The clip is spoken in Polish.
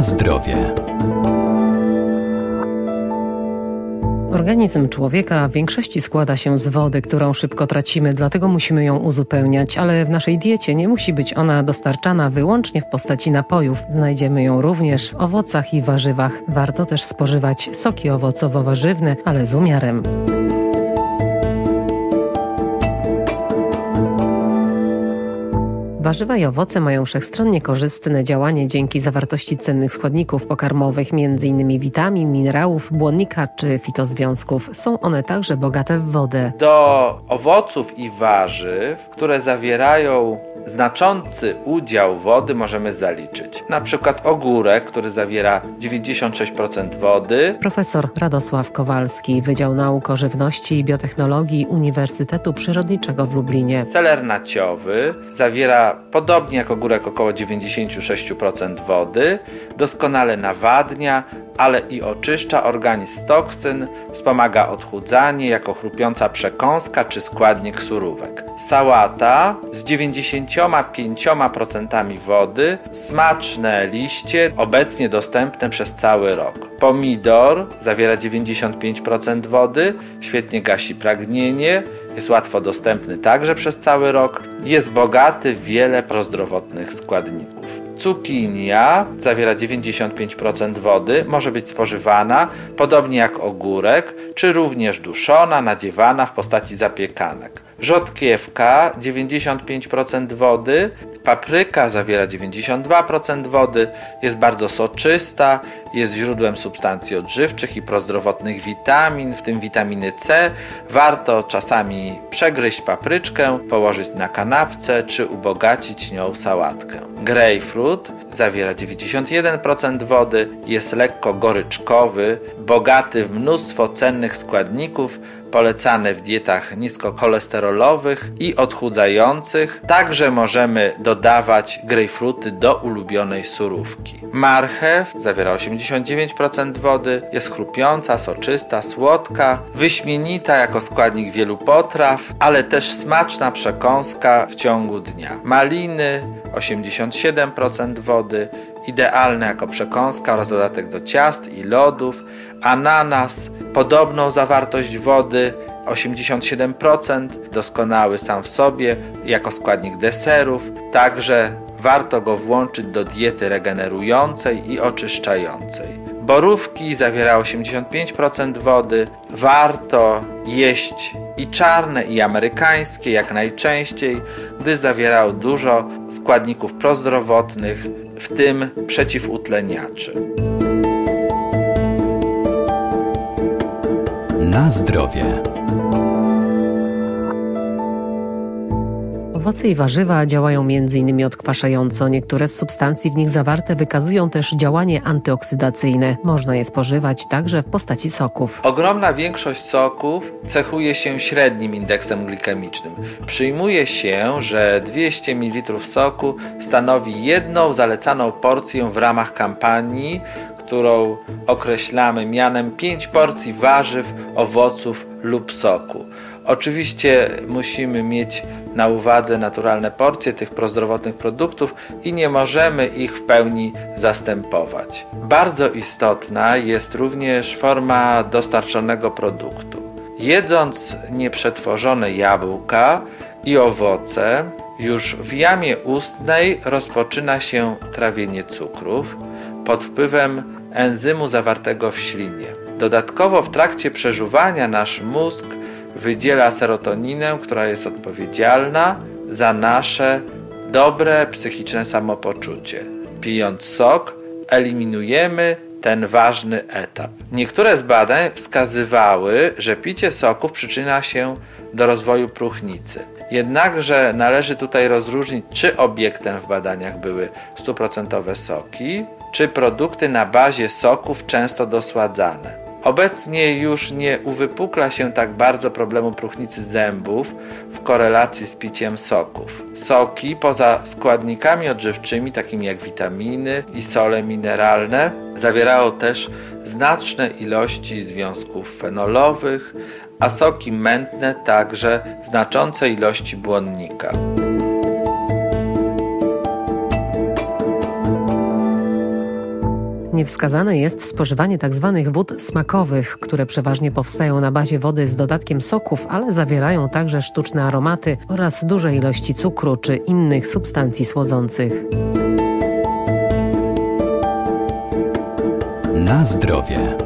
Zdrowie. Organizm człowieka w większości składa się z wody, którą szybko tracimy, dlatego musimy ją uzupełniać, ale w naszej diecie nie musi być ona dostarczana wyłącznie w postaci napojów. Znajdziemy ją również w owocach i warzywach. Warto też spożywać soki owocowo-warzywne, ale z umiarem. Warzywa i owoce mają wszechstronnie korzystne działanie dzięki zawartości cennych składników pokarmowych, m.in. witamin, minerałów, błonnika czy fitozwiązków. Są one także bogate w wodę. Do owoców i warzyw, które zawierają znaczący udział wody możemy zaliczyć. Na przykład ogórek, który zawiera 96% wody. Profesor Radosław Kowalski, Wydział Nauk o Żywności i Biotechnologii Uniwersytetu Przyrodniczego w Lublinie. Seler naciowy zawiera podobnie jak ogórek około 96% wody, doskonale nawadnia, ale i oczyszcza organizm z toksyn, wspomaga odchudzanie jako chrupiąca przekąska czy składnik surówek. Sałata z 95% wody, smaczne liście, obecnie dostępne przez cały rok. Pomidor zawiera 95% wody, świetnie gasi pragnienie, jest łatwo dostępny także przez cały rok, jest bogaty w wiele prozdrowotnych składników. Cukinia zawiera 95% wody, może być spożywana podobnie jak ogórek, czy również duszona, nadziewana w postaci zapiekanek. Rzodkiewka 95% wody, papryka zawiera 92% wody, jest bardzo soczysta, jest źródłem substancji odżywczych i prozdrowotnych witamin, w tym witaminy C. Warto czasami przegryźć papryczkę, położyć na kanapce czy ubogacić nią sałatkę. Grapefruit zawiera 91% wody, jest lekko goryczkowy, bogaty w mnóstwo cennych składników, polecane w dietach niskocholesterolowych i odchudzających. Także możemy dodawać grejpfruty do ulubionej surówki. Marchew zawiera 89% wody, jest chrupiąca, soczysta, słodka, wyśmienita jako składnik wielu potraw, ale też smaczna przekąska w ciągu dnia. Maliny 87% wody, idealne jako przekąska oraz dodatek do ciast i lodów. Ananas podobną zawartość wody 87%, doskonały sam w sobie jako składnik deserów, także warto go włączyć do diety regenerującej i oczyszczającej. Borówki zawiera 85% wody, warto jeść i czarne i amerykańskie jak najczęściej, gdyż zawierają dużo składników prozdrowotnych, w tym przeciwutleniaczy. Na zdrowie. Owoce i warzywa działają m.in. odkwaszająco. Niektóre z substancji w nich zawarte wykazują też działanie antyoksydacyjne. Można je spożywać także w postaci soków. Ogromna większość soków cechuje się średnim indeksem glikemicznym. Przyjmuje się, że 200 ml soku stanowi jedną zalecaną porcję w ramach kampanii, którą określamy mianem 5 porcji warzyw, owoców lub soku. Oczywiście musimy mieć na uwadze naturalne porcje tych prozdrowotnych produktów i nie możemy ich w pełni zastępować. Bardzo istotna jest również forma dostarczonego produktu. Jedząc nieprzetworzone jabłka i owoce, już w jamie ustnej rozpoczyna się trawienie cukrów pod wpływem enzymu zawartego w ślinie. Dodatkowo w trakcie przeżuwania nasz mózg wydziela serotoninę, która jest odpowiedzialna za nasze dobre psychiczne samopoczucie. Pijąc sok, eliminujemy ten ważny etap. Niektóre z badań wskazywały, że picie soków przyczynia się do rozwoju próchnicy. Jednakże należy tutaj rozróżnić, czy obiektem w badaniach były stuprocentowe soki, czy produkty na bazie soków często dosładzane. Obecnie już nie uwypukla się tak bardzo problemu próchnicy zębów w korelacji z piciem soków. Soki, poza składnikami odżywczymi, takimi jak witaminy i sole mineralne, zawierają też znaczne ilości związków fenolowych, a soki mętne także znaczące ilości błonnika. Niewskazane jest spożywanie tzw. Tak wód smakowych, które przeważnie powstają na bazie wody z dodatkiem soków, ale zawierają także sztuczne aromaty oraz duże ilości cukru czy innych substancji słodzących. Na zdrowie.